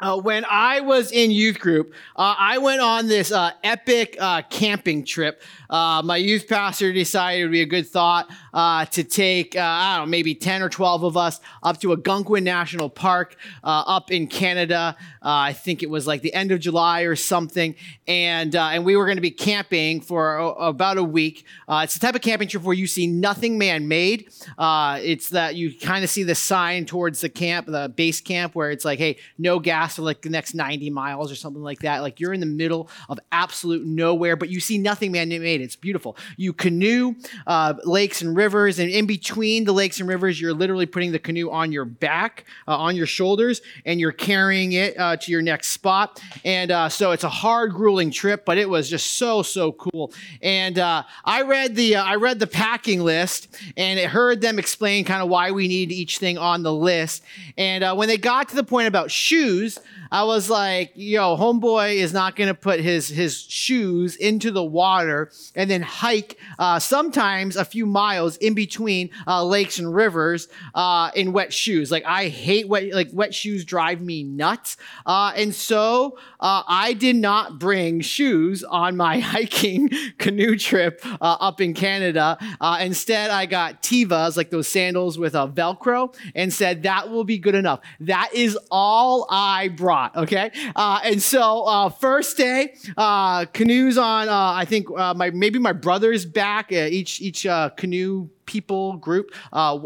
uh, when I was in youth group, uh, I went on this uh, epic uh, camping trip. Uh, my youth pastor decided it would be a good thought uh, to take, I don't know, maybe 10 or 12 of us up to a Algonquin National Park up in Canada. I think it was like the end of July or something. And, and we were going to be camping for a, about a week. it's the type of camping trip where you see nothing man made. it's that you kind of see the sign towards the camp, the base camp, where it's like, hey, no gas for like the next 90 miles or something like that. Like you're in the middle of absolute nowhere, but you see nothing man made. It's beautiful. You canoe uh, lakes and rivers, and in between the lakes and rivers, you're literally putting the canoe on your back, uh, on your shoulders, and you're carrying it uh, to your next spot. And uh, so it's a hard, grueling trip, but it was just so so cool. And uh, I read the uh, I read the packing list, and it heard them explain kind of why we need each thing on the list. And when they got to the point about shoes, I was like, yo, homeboy is not going to put his, his shoes into the water and then hike uh, sometimes a few miles in between uh, lakes and rivers uh, in wet shoes. Like I hate wet, like wet shoes drive me nuts. Uh, and so uh, I did not bring shoes on my hiking canoe trip uh, up in Canada. instead, I got Tevas, like those sandals with a Velcro, and said that will be good enough. That is all I brought, okay? Uh, and so, uh, first day, uh, canoes on, uh, I think uh, my maybe my brother's back. Uh, each each canoe people group uh,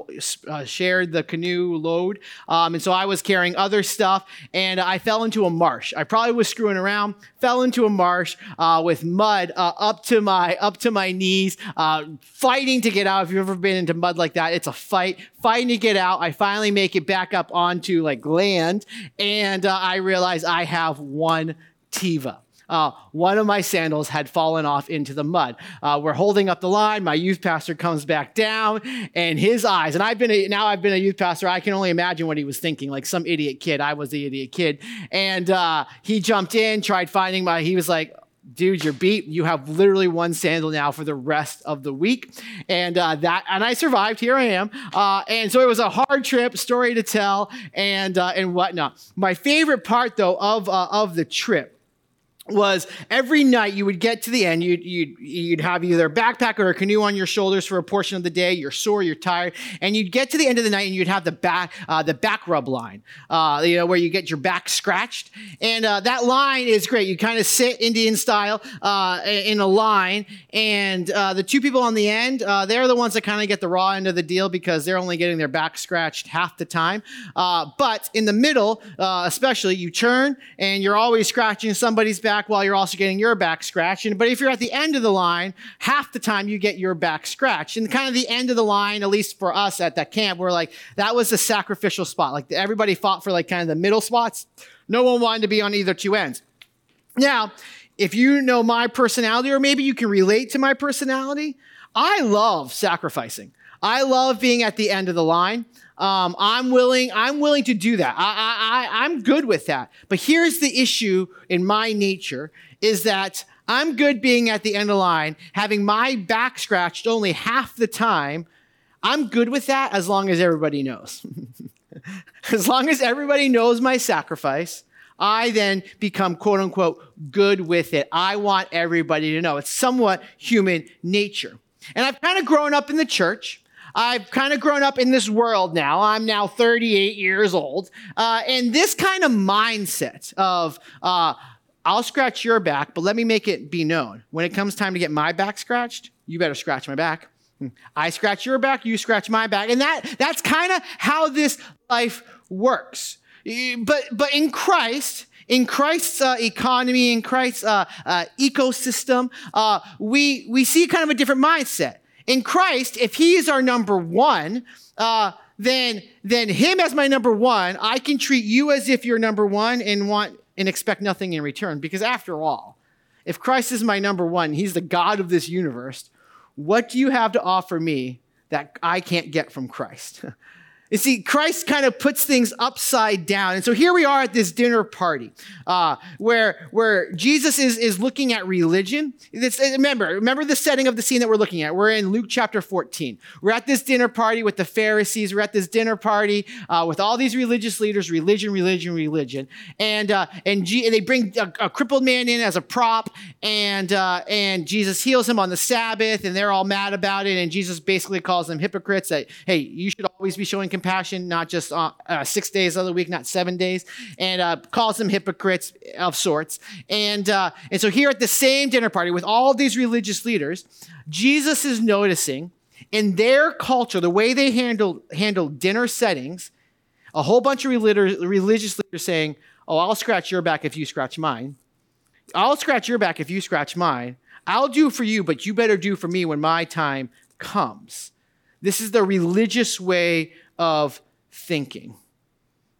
uh, shared the canoe load. Um, and so I was carrying other stuff and I fell into a marsh. I probably was screwing around, fell into a marsh uh, with mud uh, up to my up to my knees, uh, fighting to get out. If you've ever been into mud like that, it's a fight, fighting to get out. I finally make it back up onto like land and uh, I realize I have one Teva uh, one of my sandals had fallen off into the mud. Uh, we're holding up the line. My youth pastor comes back down, and his eyes, and I've been a, now I've been a youth pastor. I can only imagine what he was thinking, like some idiot kid. I was the idiot kid, and uh, he jumped in, tried finding my. He was like, dude, you're beat. You have literally one sandal now for the rest of the week. And uh, that, and I survived. Here I am. Uh, and so it was a hard trip, story to tell, and uh, and whatnot. My favorite part, though, of uh, of the trip was every night you would get to the end, you'd, you'd, you'd have either a backpack or a canoe on your shoulders for a portion of the day. You're sore, you're tired, and you'd get to the end of the night and you'd have the back, uh, the back rub line, uh, you know, where you get your back scratched. And uh, that line is great. You kind of sit Indian style uh, in a line, and uh, the two people on the end, uh, they're the ones that kind of get the raw end of the deal because they're only getting their back scratched half the time. but in the middle, especially, you turn and you're always scratching somebody's back back while you're also getting your back scratched. But if you're at the end of the line, half the time you get your back scratched. And kind of the end of the line, at least for us at that camp, we're like, that was the sacrificial spot. Like everybody fought for like kind of the middle spots. No one wanted to be on either two ends. Now, if you know my personality, or maybe you can relate to my personality, I love sacrificing. I love being at the end of the line. Um, I'm willing. I'm willing to do that. I, I, I'm good with that. But here's the issue in my nature: is that I'm good being at the end of the line, having my back scratched only half the time. I'm good with that as long as everybody knows. as long as everybody knows my sacrifice, I then become quote unquote good with it. I want everybody to know. It's somewhat human nature. And I've kind of grown up in the church. I've kind of grown up in this world now. I'm now 38 years old. Uh, and this kind of mindset of, uh, I'll scratch your back, but let me make it be known. When it comes time to get my back scratched, you better scratch my back. I scratch your back, you scratch my back. And that, that's kind of how this life works. But, but in Christ, in Christ's uh, economy, in Christ's uh, uh, ecosystem, uh, we, we see kind of a different mindset. In Christ, if He is our number one, uh, then, then Him as my number one, I can treat you as if you're number one and want and expect nothing in return. Because after all, if Christ is my number one, He's the God of this universe, what do you have to offer me that I can't get from Christ? You see, Christ kind of puts things upside down. And so here we are at this dinner party uh, where, where Jesus is, is looking at religion. It's, remember, remember the setting of the scene that we're looking at. We're in Luke chapter 14. We're at this dinner party with the Pharisees. We're at this dinner party uh, with all these religious leaders, religion, religion, religion. And, uh, and, G- and they bring a, a, crippled man in as a prop, and, uh, and Jesus heals him on the Sabbath, and they're all mad about it. And Jesus basically calls them hypocrites that, hey, you should always be showing compassion, not just uh, uh, six days of the week, not seven days, and uh, calls them hypocrites of sorts. And, uh, and so here at the same dinner party with all these religious leaders, Jesus is noticing in their culture, the way they handle, handle dinner settings, a whole bunch of religious leaders saying, Oh, I'll scratch your back if you scratch mine. I'll scratch your back if you scratch mine. I'll do for you, but you better do for me when my time comes. This is the religious way of thinking.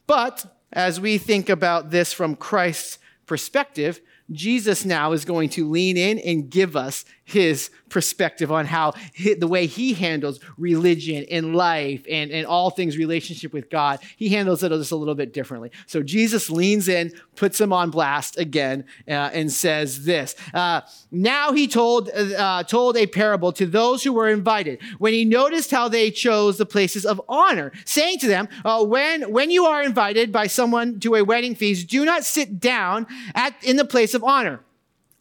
But as we think about this from Christ's perspective, Jesus now is going to lean in and give us his perspective on how the way he handles religion and life and, and all things relationship with God, he handles it just a little bit differently. So Jesus leans in, puts him on blast again, uh, and says this. Uh, now he told, uh, told a parable to those who were invited when he noticed how they chose the places of honor, saying to them, uh, when, when you are invited by someone to a wedding feast, do not sit down at, in the place of honor.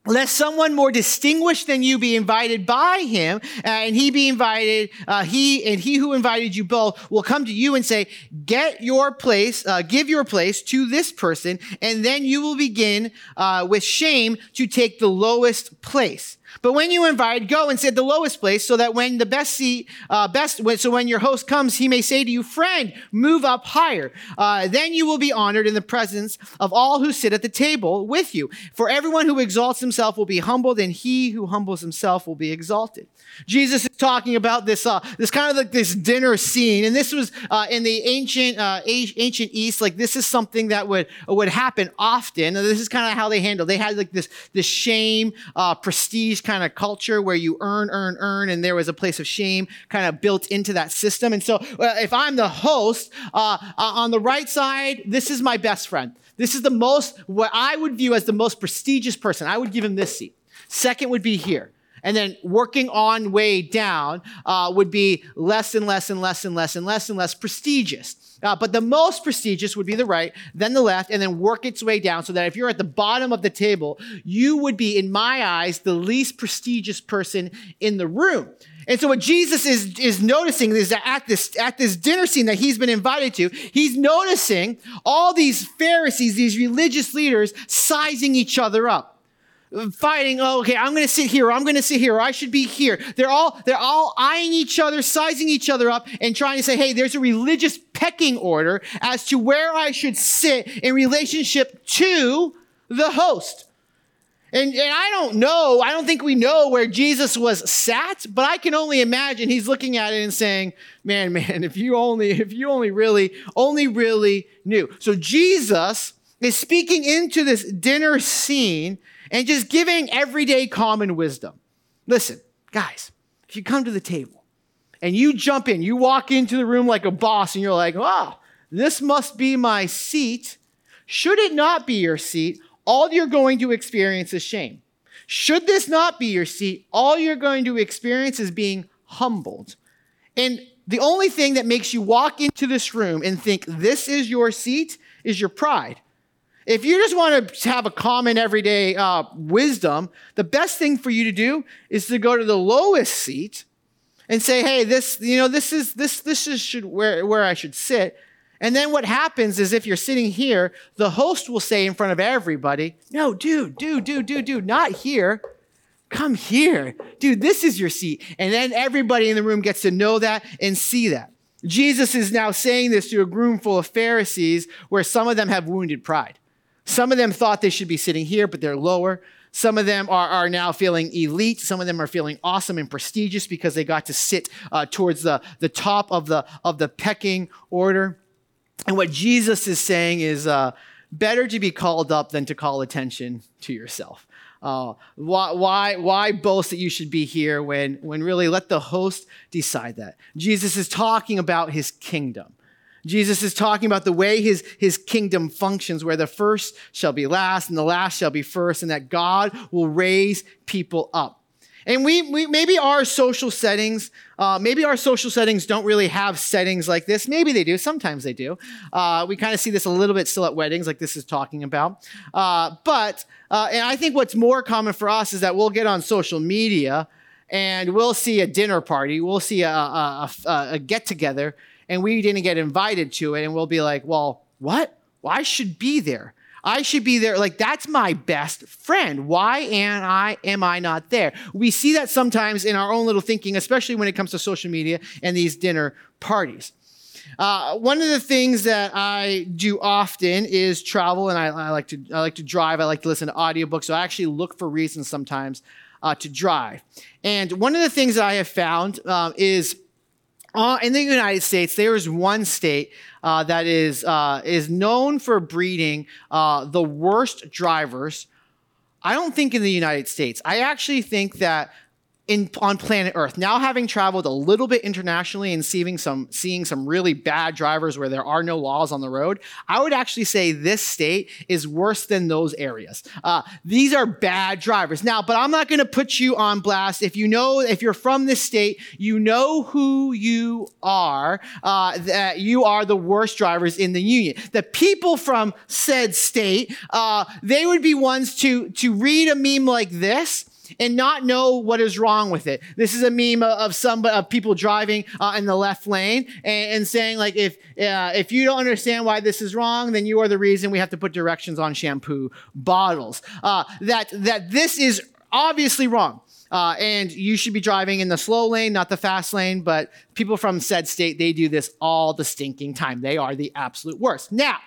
Lest someone more distinguished than you be invited by him uh, and he be invited uh, he and he who invited you both will come to you and say get your place uh, give your place to this person and then you will begin uh, with shame to take the lowest place but when you invite, go and sit at the lowest place so that when the best seat, uh, best, so when your host comes, he may say to you, friend, move up higher. Uh, then you will be honored in the presence of all who sit at the table with you. For everyone who exalts himself will be humbled and he who humbles himself will be exalted. Jesus is talking about this, uh, this kind of like this dinner scene. And this was, uh, in the ancient, uh, ancient East, like this is something that would, would happen often. And this is kind of how they handled. They had like this, this shame, uh, prestige kind of culture where you earn, earn, earn, and there was a place of shame kind of built into that system. And so, if I'm the host, uh, uh, on the right side, this is my best friend. This is the most, what I would view as the most prestigious person. I would give him this seat. Second would be here. And then working on way down uh, would be less and less and less and less and less and less prestigious. Uh, but the most prestigious would be the right, then the left, and then work its way down so that if you're at the bottom of the table, you would be, in my eyes, the least prestigious person in the room. And so what Jesus is, is noticing is that at this, at this dinner scene that he's been invited to, he's noticing all these Pharisees, these religious leaders sizing each other up fighting oh okay i'm going to sit here i'm going to sit here i should be here. They're all they're all eyeing each other sizing each other up and trying to say hey there's a religious pecking order as to where i should sit in relationship to the host. And, and i don't know i don't think we know where jesus was sat but i can only imagine he's looking at it and saying man man if you only if you only really only really knew. So jesus is speaking into this dinner scene and just giving everyday common wisdom. Listen, guys, if you come to the table and you jump in, you walk into the room like a boss and you're like, oh, this must be my seat. Should it not be your seat, all you're going to experience is shame. Should this not be your seat, all you're going to experience is being humbled. And the only thing that makes you walk into this room and think this is your seat is your pride. If you just want to have a common everyday uh, wisdom, the best thing for you to do is to go to the lowest seat and say, "Hey, this, you know, this is this this is should, where where I should sit." And then what happens is if you're sitting here, the host will say in front of everybody, "No, dude, dude, dude, dude, dude, not here. Come here, dude. This is your seat." And then everybody in the room gets to know that and see that. Jesus is now saying this to a room full of Pharisees where some of them have wounded pride. Some of them thought they should be sitting here, but they're lower. Some of them are, are now feeling elite. Some of them are feeling awesome and prestigious because they got to sit uh, towards the, the top of the, of the pecking order. And what Jesus is saying is uh, better to be called up than to call attention to yourself. Uh, why, why, why boast that you should be here when, when really let the host decide that? Jesus is talking about his kingdom. Jesus is talking about the way his, his kingdom functions, where the first shall be last and the last shall be first, and that God will raise people up. And we, we maybe our social settings, uh, maybe our social settings don't really have settings like this. Maybe they do. Sometimes they do. Uh, we kind of see this a little bit still at weddings, like this is talking about. Uh, but uh, and I think what's more common for us is that we'll get on social media and we'll see a dinner party, we'll see a, a, a, a get together, and we didn't get invited to it, and we'll be like, well, what? Well, should be there. I should be there. Like that's my best friend. Why am I am I not there? We see that sometimes in our own little thinking, especially when it comes to social media and these dinner parties. Uh, one of the things that I do often is travel, and I, I, like to I like to drive. I like to listen to audiobooks. So I actually look for reasons sometimes uh, to drive. And one of the things that I have found um, is uh, in the United States, there is one state uh, that is, uh, is known for breeding uh, the worst drivers. I don't think in the United States. I actually think that in, on planet Earth. Now, having traveled a little bit internationally and seeing some, seeing some really bad drivers where there are no laws on the road, I would actually say this state is worse than those areas. Uh, these are bad drivers. Now, but I'm not going to put you on blast. If you know, if you're from this state, you know who you are, uh, that you are the worst drivers in the union. The people from said state, uh, they would be ones to, to read a meme like this and not know what is wrong with it. This is a meme of some of people driving uh, in the left lane and, and saying like if uh, if you don't understand why this is wrong, then you are the reason we have to put directions on shampoo bottles. Uh, that that this is obviously wrong. Uh, and you should be driving in the slow lane, not the fast lane. But people from said state, they do this all the stinking time. They are the absolute worst. Now,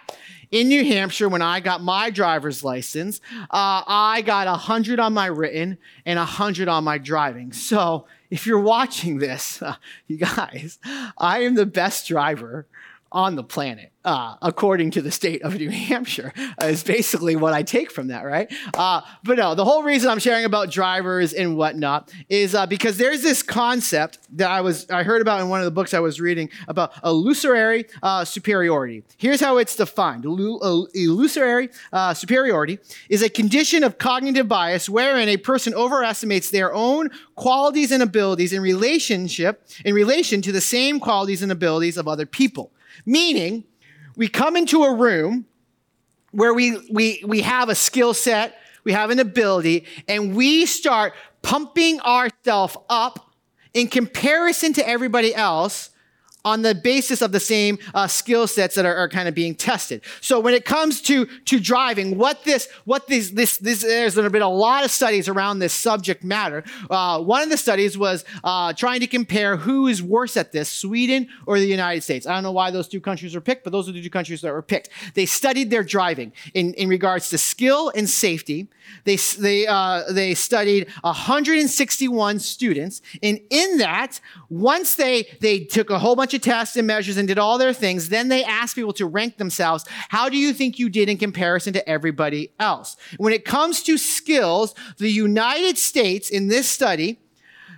in New Hampshire, when I got my driver's license, uh, I got 100 on my written and 100 on my driving. So if you're watching this, uh, you guys, I am the best driver on the planet, uh, according to the state of New Hampshire, uh, is basically what I take from that, right? Uh, but no, the whole reason I'm sharing about drivers and whatnot is uh, because there's this concept that I was I heard about in one of the books I was reading about illusory uh, superiority. Here's how it's defined: illusory uh, superiority is a condition of cognitive bias wherein a person overestimates their own qualities and abilities in relationship in relation to the same qualities and abilities of other people. Meaning, we come into a room where we, we, we have a skill set, we have an ability, and we start pumping ourselves up in comparison to everybody else on the basis of the same uh, skill sets that are, are, kind of being tested. So when it comes to to driving, what this what this this this there's been a lot of studies around this subject matter. Uh, one of the studies was uh, trying to compare who is worse at this, Sweden or the United States. I don't know why those two countries were picked, but those are the two countries that were picked. They studied their driving in in regards to skill and safety. They they uh, they studied 161 students, and in that, once they they took a whole bunch of tests and measures and did all their things. Then they asked people to rank themselves. How do you think you did in comparison to everybody else? When it comes to skills, the United States in this study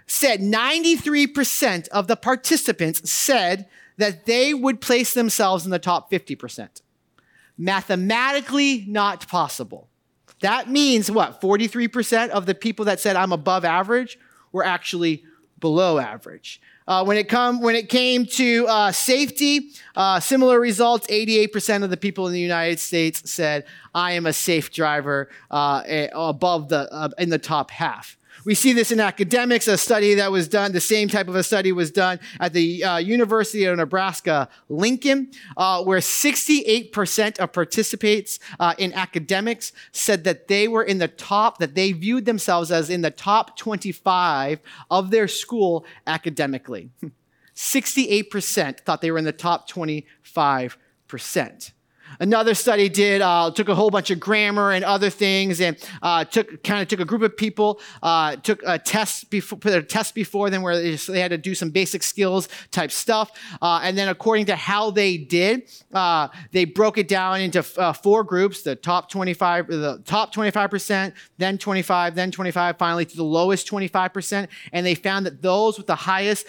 said 93% of the participants said that they would place themselves in the top 50%. Mathematically not possible. That means what? 43% of the people that said I'm above average were actually below average. Uh, when it come when it came to uh, safety, uh, similar results. 88% of the people in the United States said, "I am a safe driver," uh, above the uh, in the top half. We see this in academics. A study that was done, the same type of a study was done at the uh, University of Nebraska Lincoln, uh, where 68% of participants uh, in academics said that they were in the top, that they viewed themselves as in the top 25 of their school academically. 68% thought they were in the top 25%. Another study did uh, took a whole bunch of grammar and other things, and uh, took kind of took a group of people, uh, took a test before put a test before them where they, just, they, had to do some basic skills type stuff, uh, and then according to how they did, uh, they broke it down into uh, four groups: the top twenty five, the top twenty five percent, then twenty five, then twenty five, finally to the lowest twenty five percent, and they found that those with the highest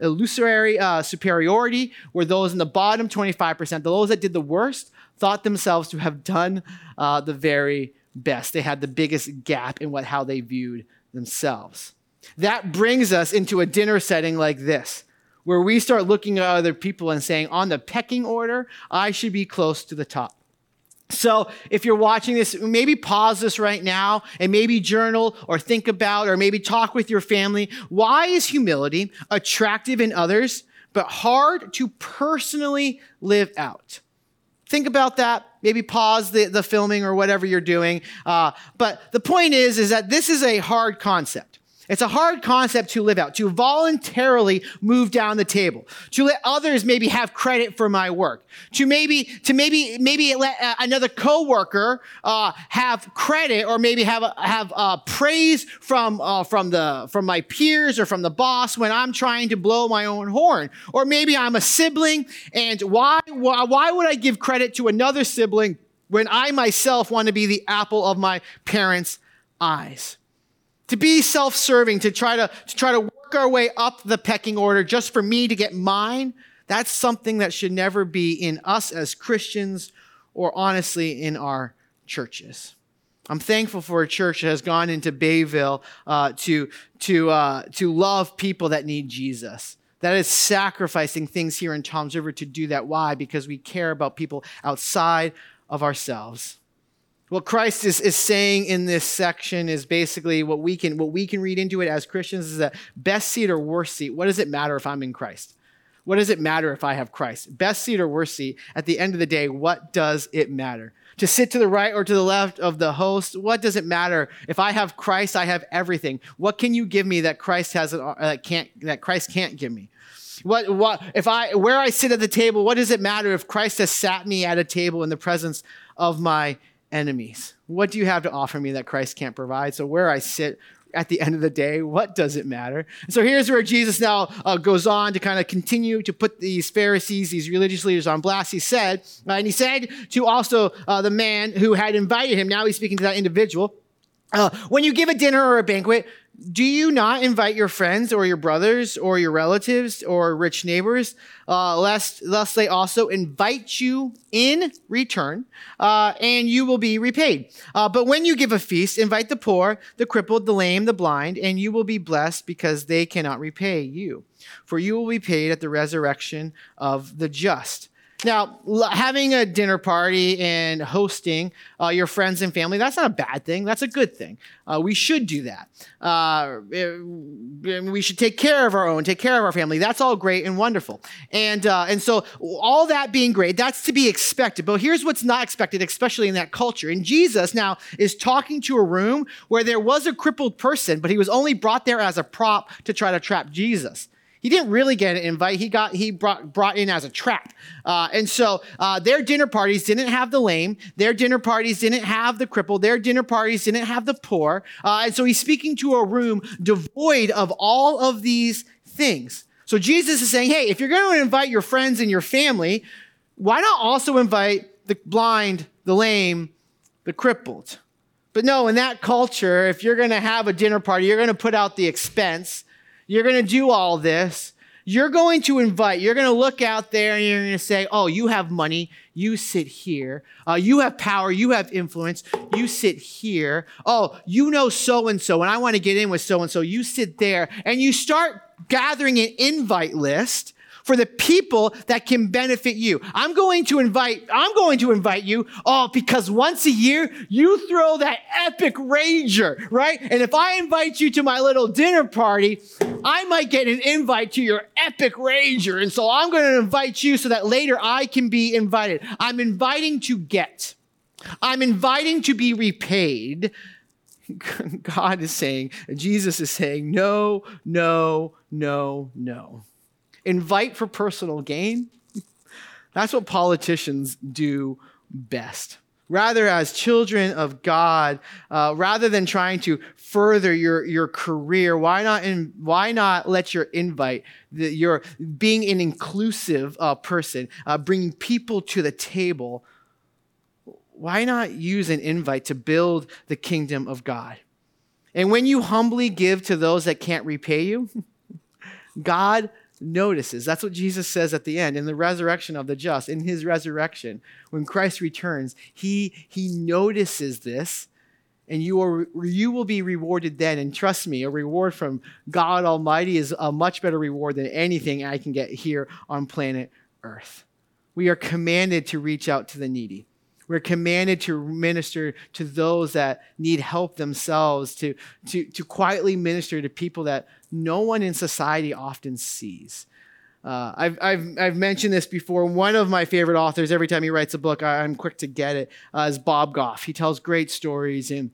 illusory superiority were those in the bottom twenty five percent. The those that did the worst thought themselves to have done uh, the very best. They had the biggest gap in what, how they viewed themselves. That brings us into a dinner setting like this, where we start looking at other people and saying, on the pecking order, I should be close to the top. So, if you're watching this, maybe pause this right now and maybe journal or think about or maybe talk with your family. Why is humility attractive in others, but hard to personally live out? Think about that. Maybe pause the, the filming or whatever you're doing. Uh, but the point is is that this is a hard concept it's a hard concept to live out, to voluntarily move down the table, to let others maybe have credit for my work, to maybe, to maybe, maybe let uh, another coworker uh, have credit or maybe have have uh, praise from uh, from the from my peers or from the boss when I'm trying to blow my own horn, or maybe I'm a sibling, and why why, why would I give credit to another sibling when I myself want to be the apple of my parents' eyes? To be self-serving, to try to, to try to work our way up the pecking order just for me to get mine, that's something that should never be in us as Christians or honestly in our churches. I'm thankful for a church that has gone into Bayville uh, to, to, uh, to love people that need Jesus. That is sacrificing things here in Toms River to do that. Why? Because we care about people outside of ourselves. What Christ is, is saying in this section is basically what we can what we can read into it as Christians is that best seat or worst seat. What does it matter if I'm in Christ? What does it matter if I have Christ? Best seat or worst seat? At the end of the day, what does it matter? To sit to the right or to the left of the host, what does it matter? If I have Christ, I have everything. What can you give me that Christ has uh, that can't that Christ can't give me? What, what if I where I sit at the table, what does it matter if Christ has sat me at a table in the presence of my enemies. What do you have to offer me that Christ can't provide? So, where I sit at the end of the day, what does it matter? so, here's where Jesus now uh, goes on to kind of continue to put these Pharisees, these religious leaders on blast. He said, uh, and he said to also uh, the man who had invited him, now he's speaking to that individual. Uh, when you give a dinner or a banquet, do you not invite your friends or your brothers or your relatives or rich neighbors, uh, lest, lest they also invite you in return, uh, and you will be repaid? Uh, but when you give a feast, invite the poor, the crippled, the lame, the blind, and you will be blessed because they cannot repay you. For you will be paid at the resurrection of the just. Now, having a dinner party and hosting uh, your friends and family, that's not a bad thing. That's a good thing. Uh, we should do that. Uh, we should take care of our own, take care of our family. That's all great and wonderful. And, uh, and so, all that being great, that's to be expected. But here's what's not expected, especially in that culture. And Jesus now is talking to a room where there was a crippled person, but he was only brought there as a prop to try to trap Jesus. He didn't really get an invite. He got he brought brought in as a trap. Uh, and so uh, their dinner parties didn't have the lame. Their dinner parties didn't have the crippled. Their dinner parties didn't have the poor. Uh, and so he's speaking to a room devoid of all of these things. So Jesus is saying, hey, if you're going to invite your friends and your family, why not also invite the blind, the lame, the crippled? But no, in that culture, if you're going to have a dinner party, you're going to put out the expense. You're going to do all this. You're going to invite, you're going to look out there and you're going to say, Oh, you have money. You sit here. Uh, you have power. You have influence. You sit here. Oh, you know so and so, and I want to get in with so and so. You sit there. And you start gathering an invite list for the people that can benefit you. I'm going to invite, I'm going to invite you, oh, because once a year you throw that epic rager, right? And if I invite you to my little dinner party, I might get an invite to your epic rager. And so I'm going to invite you so that later I can be invited. I'm inviting to get. I'm inviting to be repaid. God is saying, Jesus is saying, no, no, no, no invite for personal gain. That's what politicians do best. Rather, as children of God, uh, rather than trying to further your, your career, why not, in, why not let your invite, the, your being an inclusive uh, person, uh, bringing people to the table, why not use an invite to build the kingdom of God? And when you humbly give to those that can't repay you, God notices. That's what Jesus says at the end in the resurrection of the just, in his resurrection, when Christ returns, he, he notices this. And you, are, you will be rewarded then. And trust me, a reward from God Almighty is a much better reward than anything I can get here on planet Earth. We are commanded to reach out to the needy. We're commanded to minister to those that need help themselves, to, to, to quietly minister to people that no one in society often sees. Uh, I've, I've, I've mentioned this before. One of my favorite authors, every time he writes a book, I, am quick to get it, uh, is Bob Goff. He tells great stories and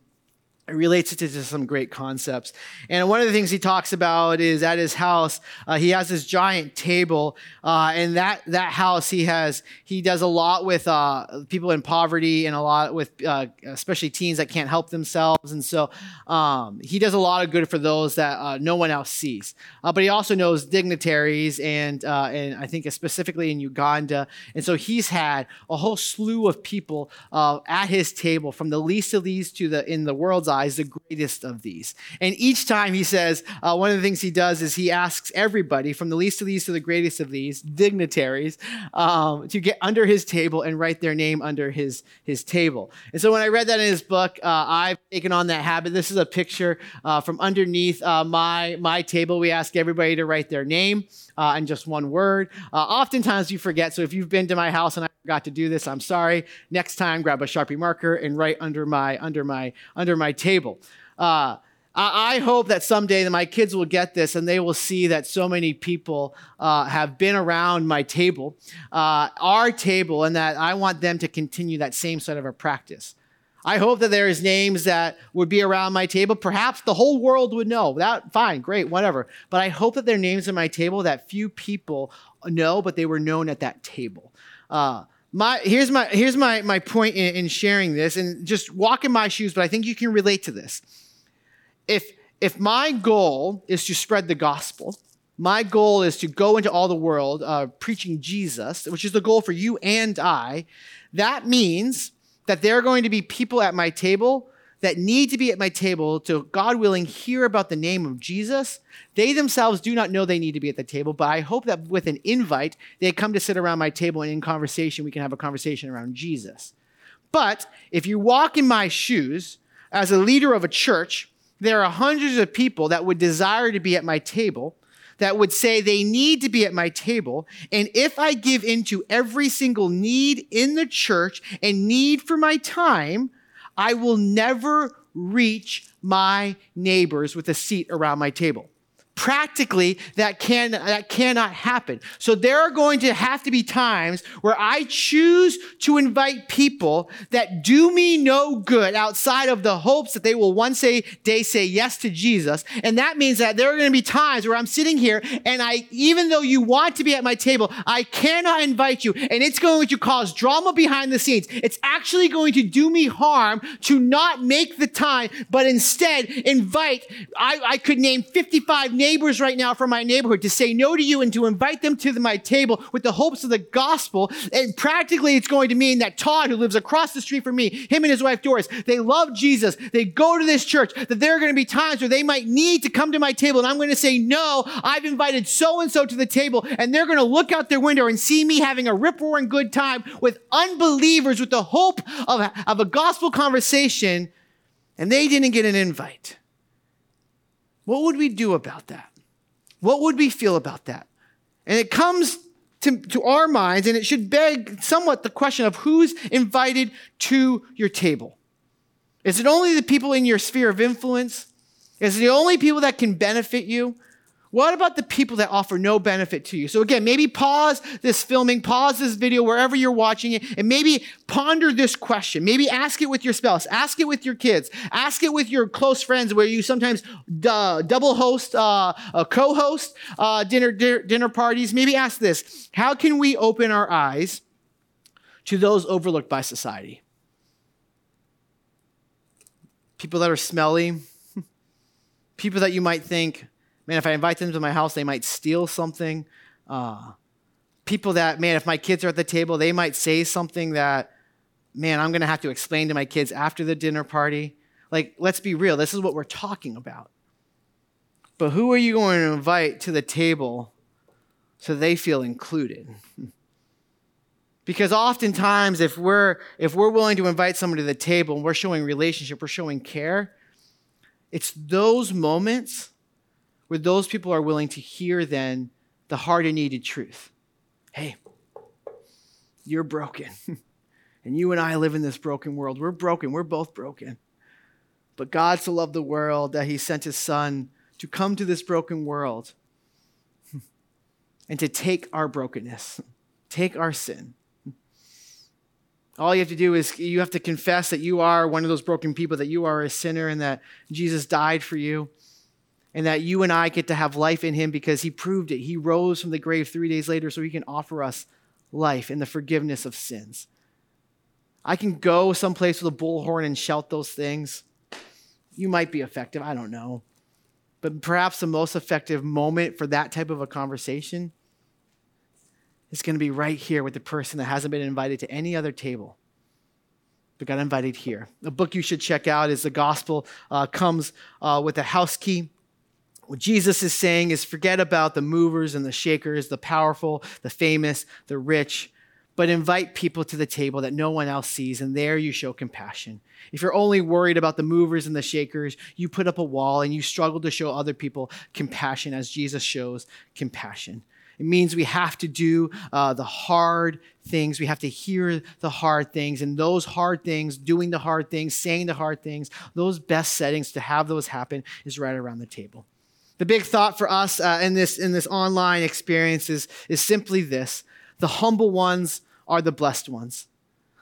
relates it to some great concepts. And one of the things he talks about is at his house, uh, he has this giant table, uh, and that that house he has he does a lot with uh, people in poverty and a lot with uh, especially teens that can't help themselves, and so um, he does a lot of good for those that uh, no one else sees. Uh, but he also knows dignitaries and and I think specifically in Uganda, and so he's had a whole slew of people at his table, from the least of these to the in the world's the greatest of these. And each time he says, uh, one of the things he does is he asks everybody, from the least of these to the greatest of these, dignitaries, um, to get under his table and write their name under his, his table. And so when I read that in his book, uh, I've taken on that habit. This is a picture uh, from underneath uh, my, my table. We ask everybody to write their name uh, in just one word. Uh, oftentimes you forget. So if you've been to my house and I forgot to do this, I'm sorry. Next time, grab a Sharpie marker and write under my under my under my table. Uh, I hope that someday that my kids will get this and they will see that so many people uh, have been around my table, uh, our table, and that I want them to continue that same sort of a practice. I hope that there is names that would be around my table. Perhaps the whole world would know. That fine, great, whatever. But I hope that there are names at my table that few people know, but they were known at that table. Uh, my here's my here's my my point in, in sharing this, and just walk in my shoes. But I think you can relate to this. If if my goal is to spread the gospel, my goal is to go into all the world uh, preaching Jesus, which is the goal for you and I. That means that there are going to be people at my table that need to be at my table to, God willing, hear about the name of Jesus. They themselves do not know they need to be at the table, but I hope that with an invite, they come to sit around my table and in conversation, we can have a conversation around Jesus. But if you walk in my shoes as a leader of a church, there are hundreds of people that would desire to be at my table that would say they need to be at my table. And if I give into every single need in the church and need for my time, I will never reach my neighbors with a seat around my table practically that can that cannot happen. So there are going to have to be times where i choose to invite people that do me no good outside of the hopes that they will one say day say yes to jesus. And that means that there are going to be times where i'm sitting here and i even though you want to be at my table i cannot invite you. And it's going to cause drama behind the scenes. It's actually going to do me harm to not make the time but instead invite i, I could name 55 neighbors right now from my neighborhood to say no to you and to invite them to my table with the hopes of the gospel. And practically, it's going to mean that Todd, who lives across the street from me, him and his wife Doris, they love Jesus. They go to this church. That there are going to be times where they might need to come to my table, and I'm going to say no. I've invited so and so to the table, and they're going to look out their window and see me having a rip roaring good time with unbelievers with the hope of, of a gospel conversation, and they didn't get an invite. What would we do about that? What would we feel about that? And it comes to, to our minds, and it should beg somewhat the question of who's invited to your table. Is it only the people in your sphere of influence? Is it the only people that can benefit you? What about the people that offer no benefit to you? So again, maybe pause this filming, pause this video wherever you're watching it, and maybe ponder this question. Maybe ask it with your spouse, ask it with your kids, ask it with your close friends where you sometimes uh, double host, uh, uh, co-host uh, dinner, dinner dinner parties. Maybe ask this: How can we open our eyes to those overlooked by society. People that are smelly, people that you might think, man, if I invite them to my house, they might steal something. Uh, people that, man, if my kids are at the table, they might say something that, man, I'm going to have to explain to my kids after the dinner party. Like, let's be real. This is what we're talking about. But who are you going to invite to the table so they feel included? Because oftentimes, if we're, if we're willing to invite someone to the table and we're showing relationship, we're showing care, it's those moments where those people are willing to hear then the hard and needed truth. Hey, you're broken. and you and I live in this broken world. We're broken. We're both broken. But God so loved the world that he sent his son to come to this broken world and to take our brokenness, take our sin. All you have to do is you have to confess that you are one of those broken people, that you are a sinner, and that Jesus died for you, and that you and I get to have life in him because he proved it. He rose from the grave three days later so he can offer us life and the forgiveness of sins. I can go someplace with a bullhorn and shout those things. You might be effective, I don't know. But perhaps the most effective moment for that type of a conversation is going to be right here with the person that hasn't been invited to any other table but got invited here. A book you should check out is The Gospel uh, Comes uh, with a House Key. What Jesus is saying is forget about the movers and the shakers, the powerful, the famous, the rich, but invite people to the table that no one else sees, and there you show compassion. If you're only worried about the movers and the shakers, you put up a wall and you struggle to show other people compassion as Jesus shows compassion. It means we have to do uh, the hard things. We have to hear the hard things. And those hard things, doing the hard things, saying the hard things, those best settings to have those happen is right around the table. The big thought for us uh, in, this, in this online experience is, is simply this the humble ones are the blessed ones.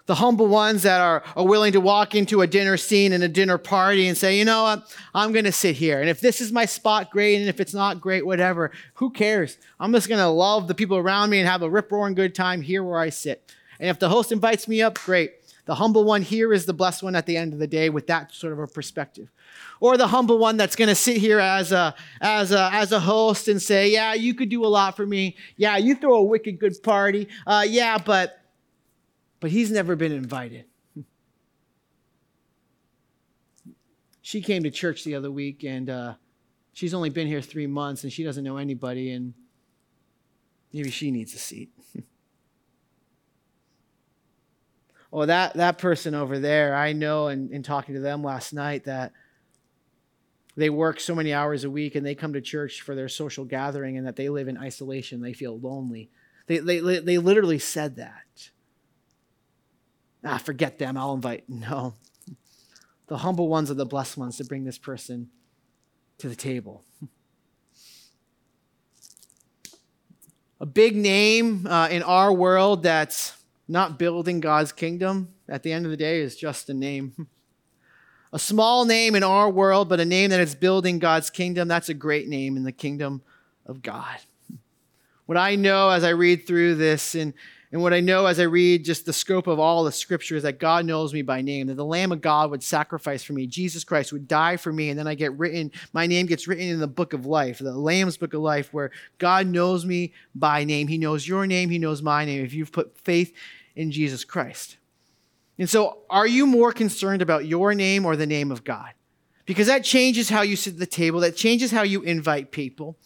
The humble ones that are, are willing to walk into a dinner scene and a dinner party and say, you know what, I'm going to sit here. And if this is my spot, great. And if it's not great, whatever, who cares? I'm just going to love the people around me and have a rip roaring good time here where I sit. And if the host invites me up, great. The humble one here is the blessed one at the end of the day with that sort of a perspective. Or the humble one that's going to sit here as a, as, a, as a host and say, Yeah, you could do a lot for me. Yeah, you throw a wicked good party. Uh, yeah, but, but he's never been invited. She came to church the other week and uh, she's only been here three months and she doesn't know anybody, and maybe she needs a seat. oh, that, that person over there, I know in, in talking to them last night that they work so many hours a week and they come to church for their social gathering and that they live in isolation. They feel lonely. They, they, they literally said that. Ah, forget them. I'll invite. No. The humble ones are the blessed ones to bring this person to the table. A big name uh, in our world that's not building God's kingdom, at the end of the day, is just a name. A small name in our world, but a name that is building God's kingdom, that's a great name in the kingdom of God. What I know as I read through this and, and what I know as I read just the scope of all the scriptures is that God knows me by name, that the Lamb of God would sacrifice for me, Jesus Christ would die for me, and then I get written, my name gets written in the book of life, the Lamb's book of life, where God knows me by name. He knows your name, He knows my name. If you've put faith in Jesus Christ. And so, are you more concerned about your name or the name of God? Because that changes how you sit at the table, that changes how you invite people.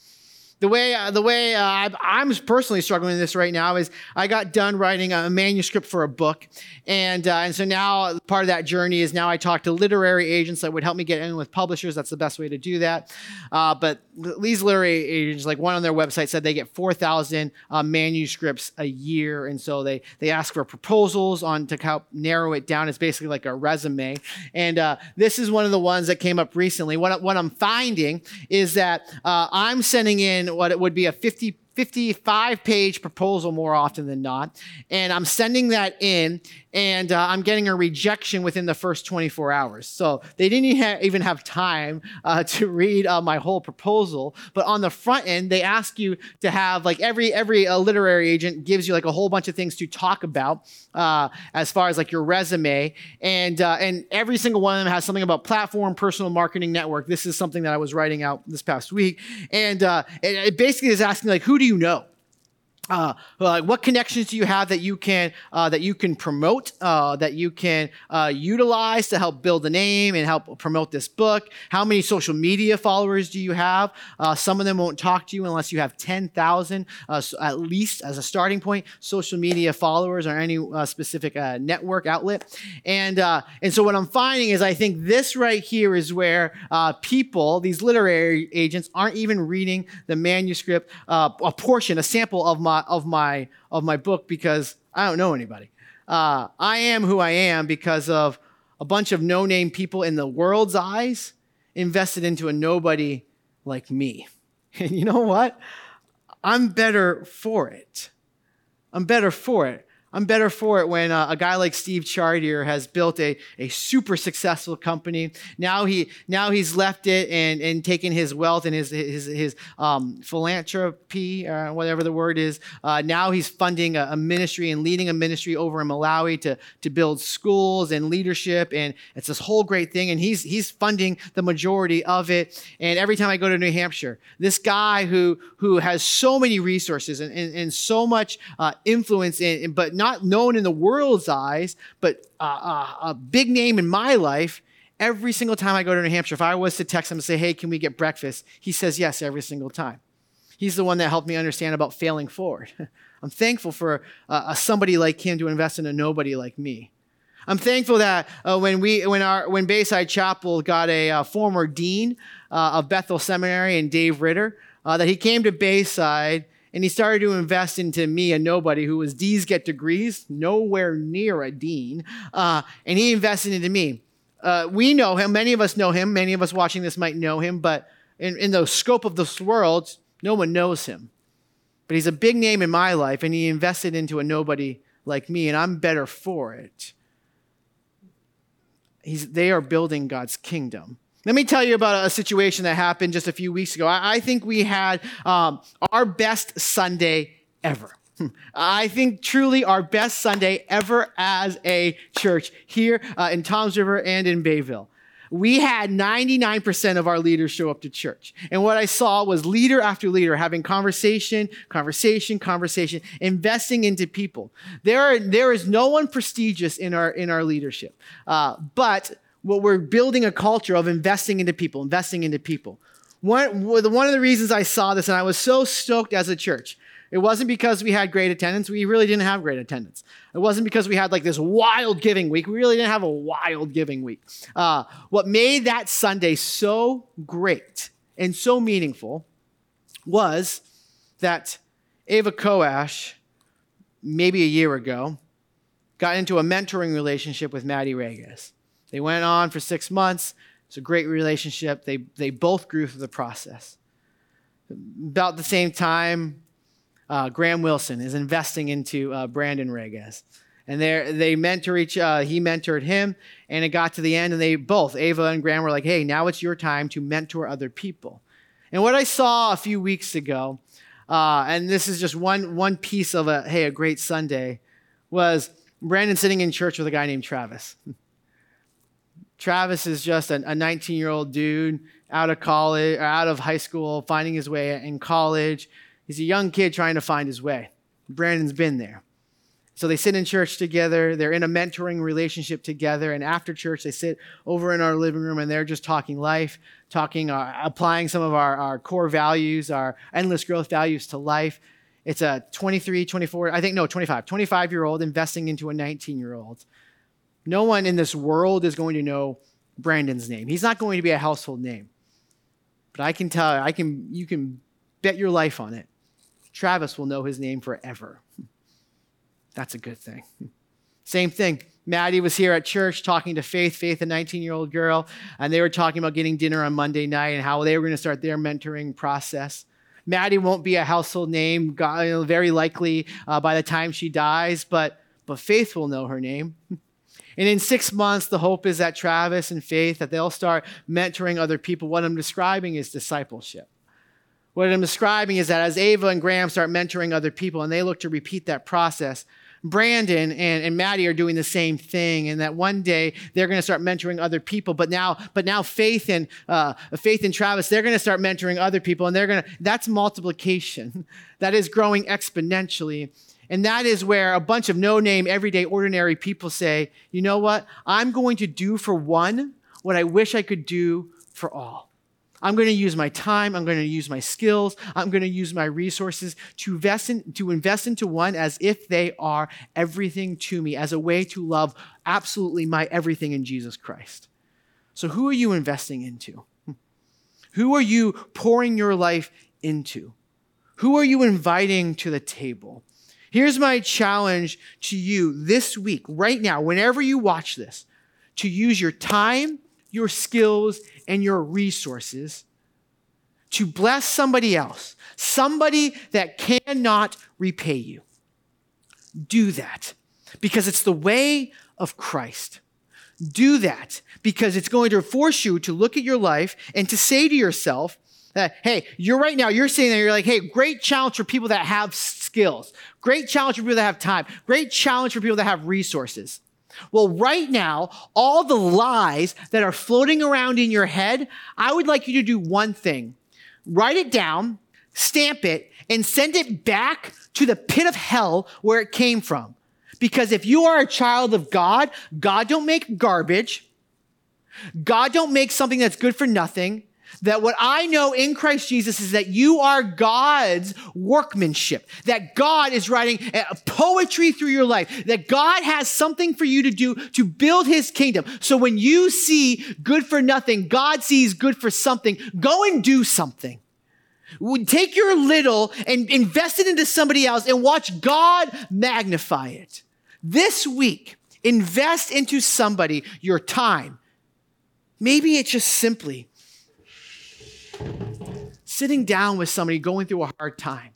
The way, uh, the way uh, I'm personally struggling with this right now is I got done writing a manuscript for a book. And, uh, and so now part of that journey is now I talk to literary agents that would help me get in with publishers. That's the best way to do that. Uh, but these literary agents, like one on their website said they get 4,000 uh, manuscripts a year. And so they, they ask for proposals on to help narrow it down. It's basically like a resume. And uh, this is one of the ones that came up recently. What, what I'm finding is that I'm sending in what it would be a 50 55 page proposal more often than not. And I'm sending that in, and uh, I'm getting a rejection within the first 24 hours. So they didn't even have time uh, to read uh, my whole proposal. But on the front end, they ask you to have like every every uh, literary agent gives you like a whole bunch of things to talk about uh, as far as like your resume, and uh, and every single one of them has something about platform, personal marketing network. This is something that I was writing out this past week, and it, it basically is asking like who do you know? Uh, like what connections do you have that you can uh, that you can promote uh, that you can uh, utilize to help build a name and help promote this book? How many social media followers do you have? Uh, some of them won't talk to you unless you have 10000 uh, so at least as a starting point. Social media followers or any specific network outlet. And and so what i'm finding is i think this right here is where people these literary agents aren't even reading the manuscript a portion a sample of my my of my of my book because I don't know anybody. Uh, I am who I am because of a bunch of no-name people in the world's eyes invested into a nobody like me. And you know what? I'm better for it. I'm better for it. I'm better for it when uh, a guy like Steve Chartier has built a, a super successful company. Now he now he's left it and, and taken his wealth and his his, his um, philanthropy, uh, whatever the word is. Uh, now he's funding a, a, ministry and leading a ministry over in Malawi to, to build schools and leadership, and it's this whole great thing. And he's he's funding the majority of it. And every time I go to New Hampshire, this guy who who has so many resources and, and, and so much uh, influence, in, but not not known in the world's eyes, but uh, uh, a big name in my life. Every single time I go to New Hampshire, if I was to text him and say, hey, can we get breakfast? He says yes every single time. He's the one that helped me understand about failing forward. I'm thankful for uh, somebody like him to invest in a nobody like me. I'm thankful that uh, when we when our when Bayside Chapel got a uh, former dean uh, of Bethel Seminary and Dave Ritter, uh, that he came to Bayside and he started to invest into me, a nobody who was D's get degrees, nowhere near a dean. Uh, and he invested into me. Uh, we know him. Many of us know him. Many of us watching this might know him. But in, in the scope of this world, no one knows him. But he's a big name in my life, and he invested into a nobody like me, and I'm better for it. He's, they are building God's kingdom. Let me tell you about a situation that happened just a few weeks ago. I, think we had um, our best Sunday ever. I think truly our best Sunday ever as a church here uh, in Toms River and in Bayville. We had 99% of our leaders show up to church. And what I saw was leader after leader having conversation, conversation, conversation, investing into people. There, are, there is no one prestigious in our, in our leadership. Uh, but what we're building a culture of investing into people, investing into people. One, one of the reasons I saw this, and I was so stoked as a church, it wasn't because we had great attendance. We really didn't have great attendance. It wasn't because we had like this wild giving week. We really didn't have a wild giving week. Uh, what made that Sunday so great and so meaningful was that Ava Koash, maybe a year ago, got into a mentoring relationship with Maddie Regas. They went on for six months. It's a great relationship. They, they both grew through the process. About the same time, uh, Graham Wilson is investing into uh, Brandon Regas. And they mentor each, uh, he mentored him, and it got to the end, and they both, Ava and Graham, were like, hey, now it's your time to mentor other people. And what I saw a few weeks ago, uh, and this is just one, one piece of a, hey, a great Sunday, was Brandon sitting in church with a guy named Travis. Travis is just a 19 year old dude out of college, out of high school, finding his way in college. He's a young kid trying to find his way. Brandon's been there. So they sit in church together. They're in a mentoring relationship together. And after church, they sit over in our living room and they're just talking life, talking, uh, applying some of our, our core values, our endless growth values to life. It's a 23, 24, I think, no, 25, 25 year old investing into a 19 year old. No one in this world is going to know Brandon's name. He's not going to be a household name. But I can tell I can you can bet your life on it. Travis will know his name forever. That's a good thing. Same thing. Maddie was here at church talking to Faith, Faith, a 19 year old girl, and they were talking about getting dinner on Monday night and how they were going to start their mentoring process. Maddie won't be a household name, very likely uh, by the time she dies, but, but Faith will know her name. And in six months, the hope is that Travis and Faith, that they'll start mentoring other people. What I'm describing is discipleship. What I'm describing is that as Ava and Graham start mentoring other people and they look to repeat that process, Brandon and, and Maddie are doing the same thing, and that one day they're going to start mentoring other people. But now, but now Faith and uh, Faith and Travis, they're going to start mentoring other people, and they're going to. That's multiplication. That is growing exponentially. And that is where a bunch of no name, everyday, ordinary people say, you know what? I'm going to do for one what I wish I could do for all. I'm going to use my time. I'm going to use my skills. I'm going to use my resources to invest, in, to invest into one as if they are everything to me, as a way to love absolutely my everything in Jesus Christ. So, who are you investing into? Who are you pouring your life into? Who are you inviting to the table? Here's my challenge to you this week, right now, whenever you watch this, to use your time, your skills, and your resources to bless somebody else, somebody that cannot repay you. Do that because it's the way of Christ. Do that because it's going to force you to look at your life and to say to yourself, that, hey, you're right now, you're sitting there, you're like, hey, great challenge for people that have skills, great challenge for people that have time, great challenge for people that have resources. Well, right now, all the lies that are floating around in your head, I would like you to do one thing write it down, stamp it, and send it back to the pit of hell where it came from. Because if you are a child of God, God don't make garbage. God don't make something that's good for nothing that what I know in Christ Jesus is that you are God's workmanship, that God is writing uh, poetry through your life, that God has something for you to do to build his kingdom. So when you see good for nothing, God sees good for something. Go and do something. Take your little and invest it into somebody else and watch God magnify it. This week, invest into somebody your time. Maybe it's just simply sitting down with somebody going through a hard time.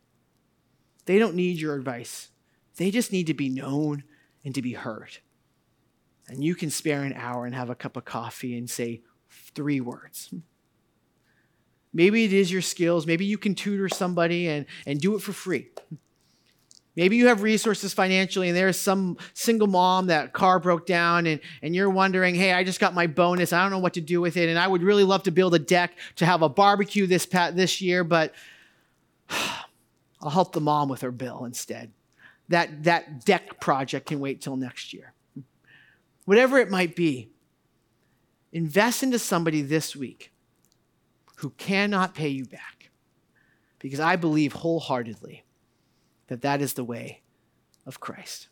They don't need your advice, they just need to be known and to be heard. And you can spare an hour and have a cup of coffee and say three words. Maybe it is your skills. Maybe you can tutor somebody and, and do it for free. Maybe you have resources financially and there's some single mom that car broke down and, and you're wondering, hey, I just got my bonus. I don't know what to do with it. And I would really love to build a deck to have a barbecue this, pat, this year, but I'll help the mom with her bill instead. That, that deck project can wait till next year. Whatever it might be, invest into somebody this week who cannot pay you back. Because I believe wholeheartedly that that is the way of Christ.